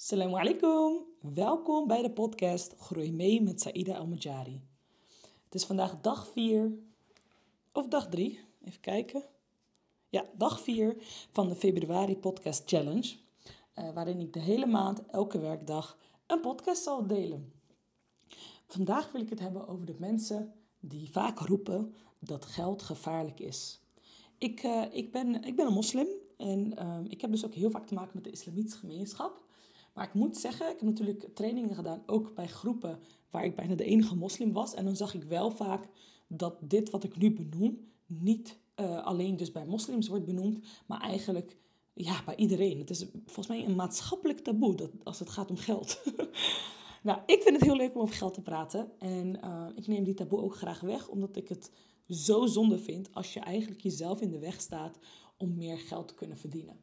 Assalamu alaikum. Welkom bij de podcast Groei mee met Saida Al-Majari. Het is vandaag dag 4 of dag 3. Even kijken. Ja, dag 4 van de februari podcast challenge. Uh, waarin ik de hele maand, elke werkdag, een podcast zal delen. Vandaag wil ik het hebben over de mensen die vaak roepen dat geld gevaarlijk is. Ik, uh, ik, ben, ik ben een moslim en uh, ik heb dus ook heel vaak te maken met de islamitische gemeenschap. Maar ik moet zeggen, ik heb natuurlijk trainingen gedaan, ook bij groepen waar ik bijna de enige moslim was. En dan zag ik wel vaak dat dit wat ik nu benoem niet uh, alleen dus bij moslims wordt benoemd, maar eigenlijk ja, bij iedereen. Het is volgens mij een maatschappelijk taboe dat, als het gaat om geld. nou, ik vind het heel leuk om over geld te praten. En uh, ik neem die taboe ook graag weg, omdat ik het zo zonde vind als je eigenlijk jezelf in de weg staat om meer geld te kunnen verdienen.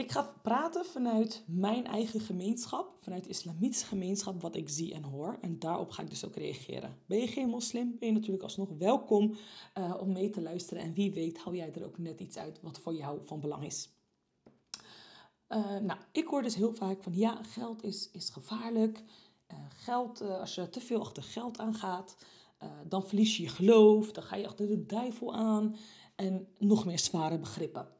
Ik ga praten vanuit mijn eigen gemeenschap, vanuit de islamitische gemeenschap, wat ik zie en hoor. En daarop ga ik dus ook reageren. Ben je geen moslim, ben je natuurlijk alsnog welkom uh, om mee te luisteren. En wie weet hou jij er ook net iets uit wat voor jou van belang is. Uh, nou, ik hoor dus heel vaak van ja, geld is, is gevaarlijk. Uh, geld, als je te veel achter geld aangaat, dan verlies je je geloof, dan ga je achter de duivel aan en nog meer zware begrippen.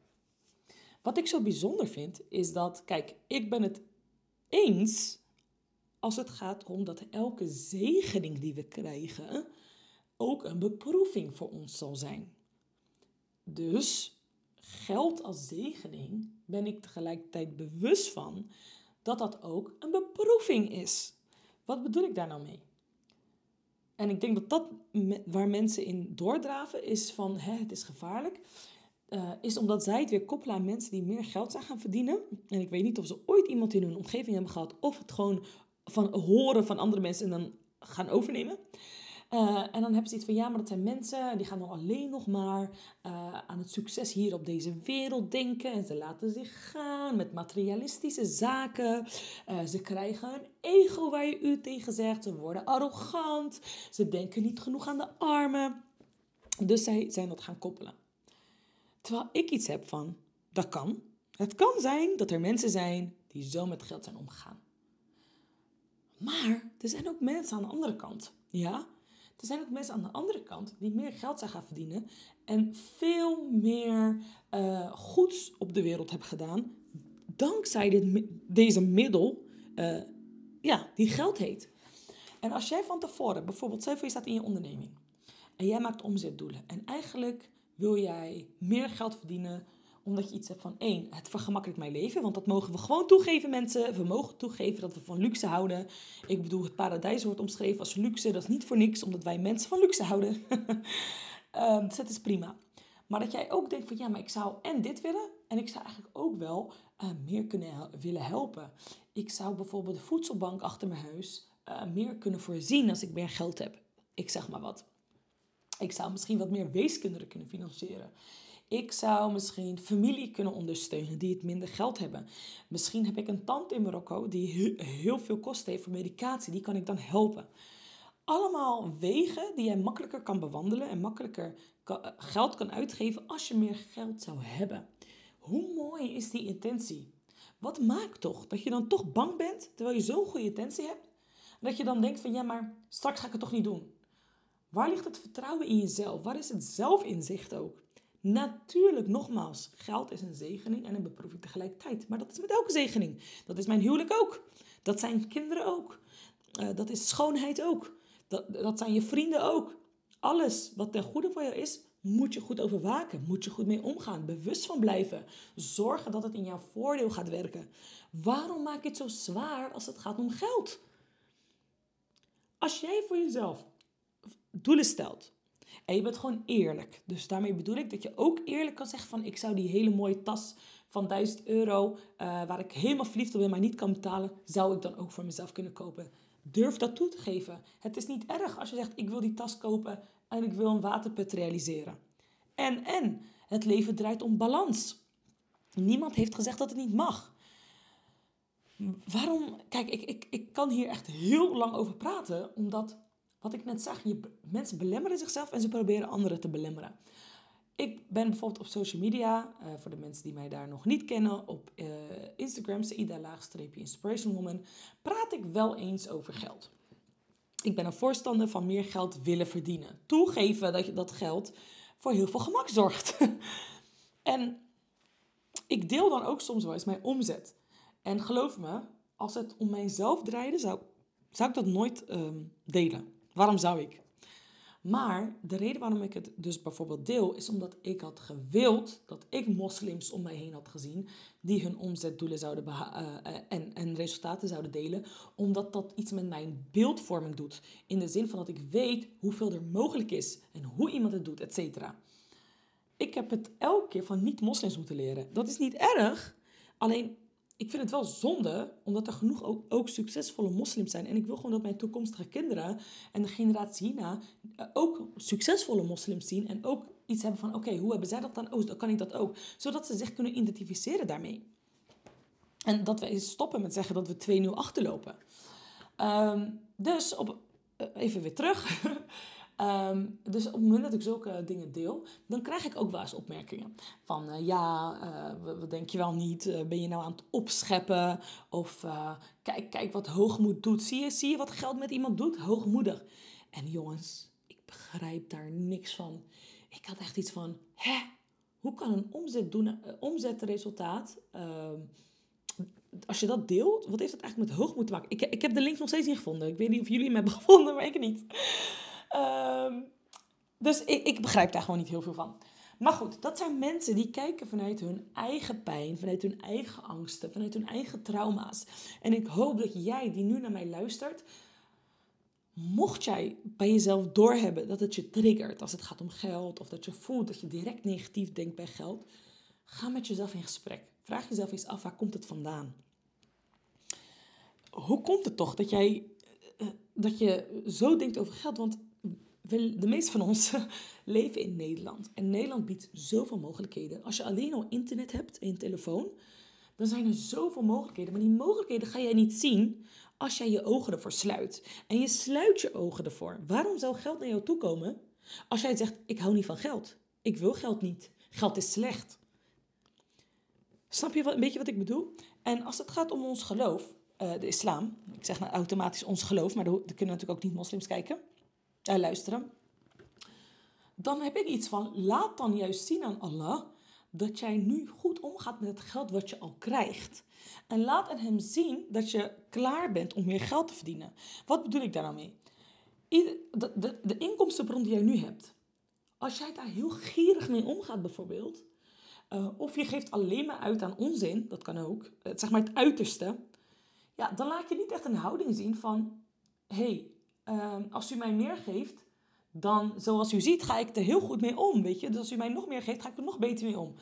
Wat ik zo bijzonder vind, is dat, kijk, ik ben het eens als het gaat om dat elke zegening die we krijgen ook een beproeving voor ons zal zijn. Dus geld als zegening ben ik tegelijkertijd bewust van dat dat ook een beproeving is. Wat bedoel ik daar nou mee? En ik denk dat dat waar mensen in doordraven is van hè, het is gevaarlijk. Uh, is omdat zij het weer koppelen aan mensen die meer geld zijn gaan verdienen. En ik weet niet of ze ooit iemand in hun omgeving hebben gehad, of het gewoon van horen van andere mensen en dan gaan overnemen. Uh, en dan hebben ze iets van, ja, maar dat zijn mensen die gaan dan alleen nog maar uh, aan het succes hier op deze wereld denken. En ze laten zich gaan met materialistische zaken. Ze krijgen een ego waar je u tegen zegt. Ze worden arrogant. Ze denken niet genoeg aan de armen. Dus zij zijn dat gaan koppelen. Terwijl ik iets heb van, dat kan. Het kan zijn dat er mensen zijn die zo met geld zijn omgegaan. Maar er zijn ook mensen aan de andere kant. Ja? Er zijn ook mensen aan de andere kant die meer geld zijn gaan verdienen en veel meer uh, goeds op de wereld hebben gedaan dankzij dit, deze middel uh, ja, die geld heet. En als jij van tevoren, bijvoorbeeld, stel je staat in je onderneming en jij maakt omzetdoelen en eigenlijk wil jij meer geld verdienen omdat je iets hebt van één, het vergemakkelijkt mijn leven. Want dat mogen we gewoon toegeven, mensen. We mogen toegeven dat we van luxe houden. Ik bedoel, het paradijs wordt omschreven als luxe. Dat is niet voor niks, omdat wij mensen van luxe houden. dus dat is prima. Maar dat jij ook denkt van ja, maar ik zou en dit willen. En ik zou eigenlijk ook wel uh, meer kunnen willen helpen. Ik zou bijvoorbeeld de voedselbank achter mijn huis uh, meer kunnen voorzien als ik meer geld heb. Ik zeg maar wat. Ik zou misschien wat meer weeskinderen kunnen financieren. Ik zou misschien familie kunnen ondersteunen die het minder geld hebben. Misschien heb ik een tante in Marokko die heel veel kosten heeft voor medicatie. Die kan ik dan helpen. Allemaal wegen die jij makkelijker kan bewandelen en makkelijker geld kan uitgeven als je meer geld zou hebben. Hoe mooi is die intentie? Wat maakt toch dat je dan toch bang bent terwijl je zo'n goede intentie hebt? Dat je dan denkt van ja, maar straks ga ik het toch niet doen. Waar ligt het vertrouwen in jezelf? Waar is het zelfinzicht ook? Natuurlijk, nogmaals, geld is een zegening en een beproeving tegelijkertijd. Maar dat is met elke zegening. Dat is mijn huwelijk ook. Dat zijn kinderen ook. Uh, dat is schoonheid ook. Dat, dat zijn je vrienden ook. Alles wat ten goede voor jou is, moet je goed overwaken. Moet je goed mee omgaan. Bewust van blijven. Zorgen dat het in jouw voordeel gaat werken. Waarom maak je het zo zwaar als het gaat om geld? Als jij voor jezelf doelen stelt. En je bent gewoon eerlijk. Dus daarmee bedoel ik dat je ook eerlijk kan zeggen van... ik zou die hele mooie tas van 1000 euro... Uh, waar ik helemaal verliefd op ben, maar niet kan betalen... zou ik dan ook voor mezelf kunnen kopen. Durf dat toe te geven. Het is niet erg als je zegt... ik wil die tas kopen en ik wil een waterput realiseren. En, en, het leven draait om balans. Niemand heeft gezegd dat het niet mag. Waarom? Kijk, ik, ik, ik kan hier echt heel lang over praten, omdat wat ik net zag, je, mensen belemmeren zichzelf en ze proberen anderen te belemmeren. Ik ben bijvoorbeeld op social media, uh, voor de mensen die mij daar nog niet kennen, op uh, Instagram, Saida-Inspiration Woman, praat ik wel eens over geld. Ik ben een voorstander van meer geld willen verdienen. Toegeven dat je dat geld voor heel veel gemak zorgt. en ik deel dan ook soms wel eens mijn omzet. En geloof me, als het om mijzelf draaide, zou, zou ik dat nooit um, delen. Waarom zou ik? Maar de reden waarom ik het dus bijvoorbeeld deel, is omdat ik had gewild dat ik moslims om mij heen had gezien die hun omzetdoelen zouden uh, en, en resultaten zouden delen, omdat dat iets met mijn beeldvorming doet. In de zin van dat ik weet hoeveel er mogelijk is en hoe iemand het doet, et cetera. Ik heb het elke keer van niet-moslims moeten leren. Dat is niet erg, alleen ik vind het wel zonde, omdat er genoeg ook, succesvolle moslims zijn. En ik wil gewoon dat mijn toekomstige kinderen en de generatie hierna eh, ook succesvolle moslims zien. En ook iets hebben van, oké, hoe hebben zij dat dan? Oh, dan kan ik dat ook. Zodat ze zich kunnen identificeren daarmee. En dat we stoppen met zeggen dat we 2-0 achterlopen. Um, dus op, eh, even weer terug. Ehm, dus op het moment dat ik zulke dingen deel, dan krijg ik ook wel eens opmerkingen. Van uh, ja, uh, wat denk je wel niet? Uh, ben je nou aan het opscheppen? Of kijk, kijk wat hoogmoed doet. Zie je, zie je wat geld met iemand doet? Hoogmoedig. En jongens, ik begrijp daar niks van. Ik had echt iets van, hè? Hoe kan een omzet doen, omzetresultaat ehm, als je dat deelt, wat heeft dat eigenlijk met hoogmoed te maken? Ik, ik heb de link nog steeds niet gevonden. Ik weet niet of jullie hem hebben gevonden, maar ik niet. Um, dus ik, ik begrijp daar gewoon niet heel veel van. Maar goed, dat zijn mensen die kijken vanuit hun eigen pijn, vanuit hun eigen angsten, vanuit hun eigen trauma's. En ik hoop dat jij die nu naar mij luistert, mocht jij bij jezelf doorhebben dat het je triggert als het gaat om geld, of dat je voelt dat je direct negatief denkt bij geld, ga met jezelf in gesprek. Vraag jezelf eens af, waar komt het vandaan? Hoe komt het toch dat jij eh, dat je zo denkt over geld? Want de meeste van ons leven in Nederland. En Nederland biedt zoveel mogelijkheden. Als je alleen al internet hebt en je telefoon, dan zijn er zoveel mogelijkheden. Maar die mogelijkheden ga jij niet zien als jij je ogen ervoor sluit. En je sluit je ogen ervoor. Waarom zou geld naar jou toe komen als jij zegt: Ik hou niet van geld? Ik wil geld niet. Geld is slecht. Snap je wat, een beetje wat ik bedoel? En als het gaat om ons geloof, uh, de islam, ik zeg nou automatisch ons geloof, maar er kunnen natuurlijk ook niet moslims kijken uh, luisteren, dan heb ik iets van, laat dan juist zien aan Allah dat jij nu goed omgaat met het geld wat je al krijgt. En laat aan hem zien dat je klaar bent om meer geld te verdienen. Wat bedoel ik daar nou mee? De, de, inkomstenbron die jij nu hebt, als jij daar heel gierig mee omgaat bijvoorbeeld, uh, of je geeft alleen maar uit aan onzin, dat kan ook, zeg maar het uiterste, ja, dan laat je niet echt een houding zien van, hé, hey, Ehm, als u mij meer geeft, dan zoals u ziet, ga ik er heel goed mee om. Weet je? Dus als u mij nog meer geeft, ga ik er nog beter mee om.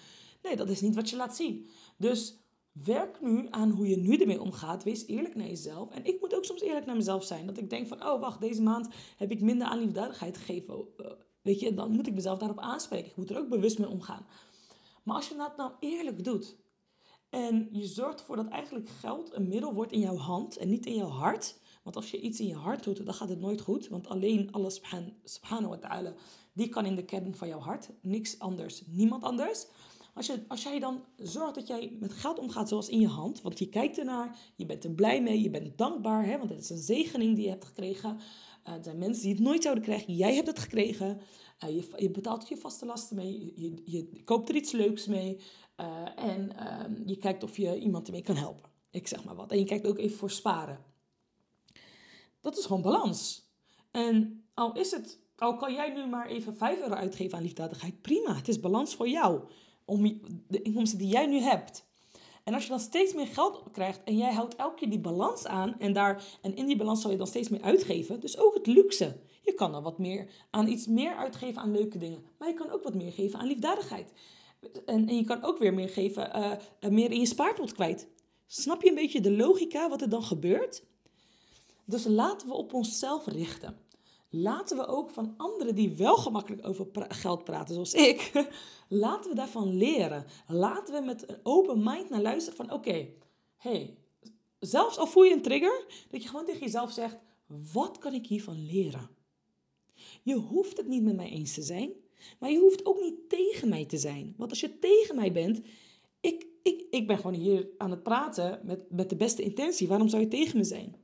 Nee, dat is niet wat je laat zien. Dus werk nu aan hoe je nu ermee omgaat. Wees eerlijk naar jezelf. En ik moet ook soms eerlijk naar mezelf zijn. Dat ik denk van, oh wacht, deze maand heb ik minder aan liefdadigheid gegeven. Eh, weet je, dan moet ik mezelf daarop aanspreken. Ik moet er ook bewust mee omgaan. Maar als je dat nou eerlijk doet. En je zorgt ervoor dat eigenlijk geld een middel wordt in jouw hand en niet in jouw hart. Want als je iets in je hart doet, dan gaat het nooit goed. Want alleen Allah subhanahu wa ta'ala, die kan in de kern van jouw hart. Niks anders, niemand anders. Als, je, als jij dan zorgt dat jij met geld omgaat zoals in je hand, want je kijkt ernaar, je bent er blij mee, je bent dankbaar, hè, want het is een zegening die je hebt gekregen. Uh, er zijn mensen die het nooit zouden krijgen, jij hebt het gekregen. Uh, je, je, betaalt je vaste lasten mee, je, je, koopt er iets leuks mee uh, en ehm, je kijkt of je iemand ermee kan helpen. Ik zeg maar wat. En je kijkt ook even voor sparen. Dat is gewoon balans. En al is het, al kan jij nu maar even 5 euro uitgeven aan liefdadigheid, prima. Het is balans voor jou. Om de inkomsten die jij nu hebt. En als je dan steeds meer geld krijgt en jij houdt elke keer die balans aan en, daar, en in die balans zal je dan steeds meer uitgeven. Dus ook het luxe. Je kan dan wat meer aan iets meer uitgeven aan leuke dingen. Maar je kan ook wat meer geven aan liefdadigheid. En, en je kan ook weer meer geven, uh, meer in je spaarpot kwijt. Snap je een beetje de logica wat er dan gebeurt? Dus laten we op onszelf richten. Laten we ook van anderen die wel gemakkelijk over geld praten, zoals ik, laten we daarvan leren. Laten we met een open mind naar luisteren van oké, hey, zelfs al voel je een trigger, dat je gewoon tegen jezelf zegt, wat kan ik hiervan leren? Je hoeft het niet met mij eens te zijn. Maar je hoeft ook niet tegen mij te zijn. Want als je tegen mij bent, ik, ik, ik ben gewoon hier aan het praten met, met de beste intentie. Waarom zou je tegen me zijn?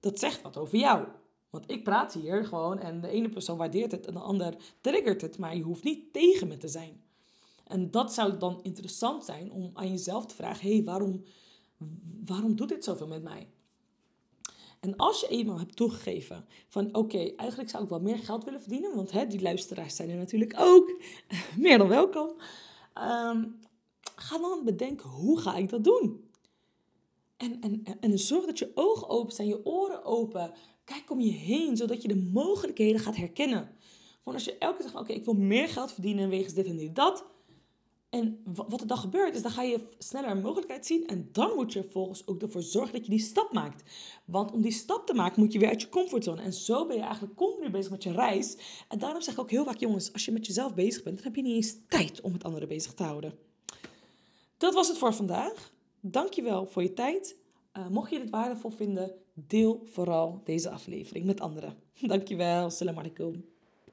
Dat zegt wat over jou. Want ik praat hier gewoon en de ene persoon waardeert het en de ander triggert het. Maar je hoeft niet tegen me te zijn. En dat zou dan interessant zijn om aan jezelf te vragen: hé, hey, waarom, waarom doet dit zoveel met mij? En als je eenmaal hebt toegegeven van oké, eigenlijk zou ik wel meer geld willen verdienen, want hè, die luisteraars zijn er natuurlijk ook, meer dan welkom. Um, ga dan bedenken, hoe ga ik dat doen? En, en, en zorg dat je ogen open zijn, je oren open. Kijk om je heen, zodat je de mogelijkheden gaat herkennen. Gewoon als je elke keer zegt, oké, ik wil meer geld verdienen wegens dit en dit dat. En wat er dan gebeurt, is dan ga je sneller een mogelijkheid zien. En dan moet je vervolgens ook ervoor zorgen dat je die stap maakt. Want om die stap te maken moet je weer uit je comfortzone. En zo ben je eigenlijk continu bezig met je reis. En daarom zeg ik ook heel vaak, jongens, als je met jezelf bezig bent, dan heb je niet eens tijd om het andere bezig te houden. Dat was het voor vandaag. Dankjewel voor je tijd. Uh, mocht je dit waardevol vinden, deel vooral deze aflevering met anderen. Dankjewel. Salam alaikum.